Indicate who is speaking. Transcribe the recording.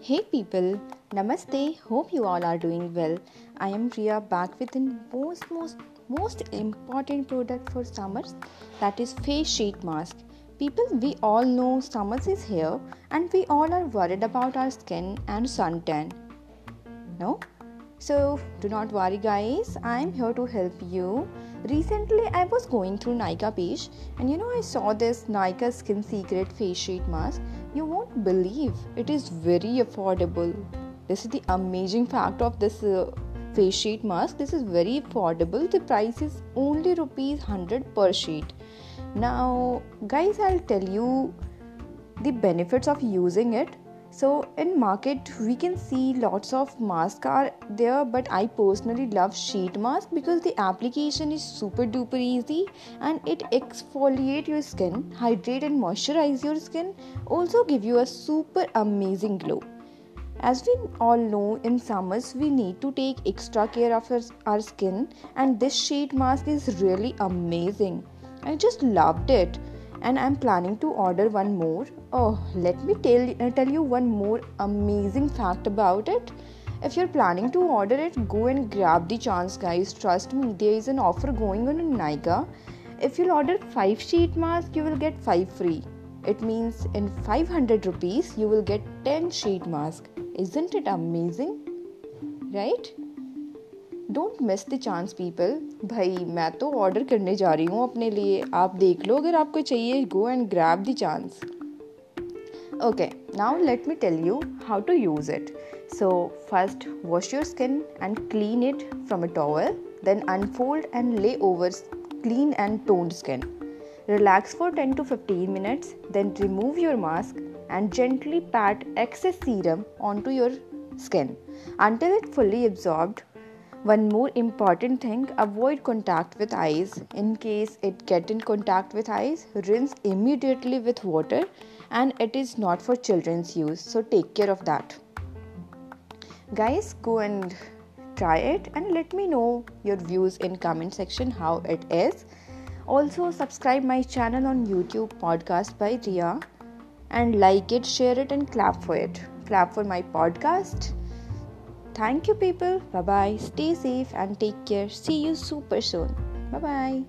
Speaker 1: Hey people, Namaste. Hope you all are doing well. I am Ria back with the most most most important product for summers that is face sheet mask. People, we all know summers is here and we all are worried about our skin and suntan. No? So do not worry guys, I am here to help you recently i was going through Nykaa page and you know i saw this Nykaa skin secret face sheet mask you won't believe. It is very affordable. This is the amazing fact of this uh, face sheet mask. This is very affordable. The price is only rupees 100 per sheet. Now guys i'll tell you the benefits of using it so in market we can see lots of masks are there but i personally love sheet mask because the application is super duper easy and it exfoliate your skin hydrate and moisturize your skin also give you a super amazing glow. As we all know in summers we need to take extra care of our, our skin and this sheet mask is really amazing. I just loved it and I'm planning to order one more. Oh, let me tell, uh, tell you one more amazing fact about it. If you're planning to order it, go and grab the chance, guys. Trust me, there is an offer going on in Nykaa. If you'll order 5 sheet mask, you will get 5 free. It means in 500 rupees, you will get 10 sheet mask. Isn't it amazing? Right? Don't miss the chance people भाई, मैं तो order करने जा रही हूँ अपने लिए। आप देख लो, अगर आपको चाहिए go and grab the chance okay now let me tell you how to use it so first wash your skin and clean it from a towel then unfold and lay over clean and toned skin relax for ten to fifteen minutes then remove your mask and gently pat excess serum on to your skin until it fully absorbed one more important thing avoid contact with eyes in case it get in contact with eyes rinse immediately with water and it is not for children's use. So take care of that. Guys go and try it and let me know your views in comment section how it is. Also subscribe my channel on youtube podcast by ria and like it share it and clap for it. Clap for my podcast Thank you, people. Bye bye. Stay safe and take care. See you super soon. Bye bye.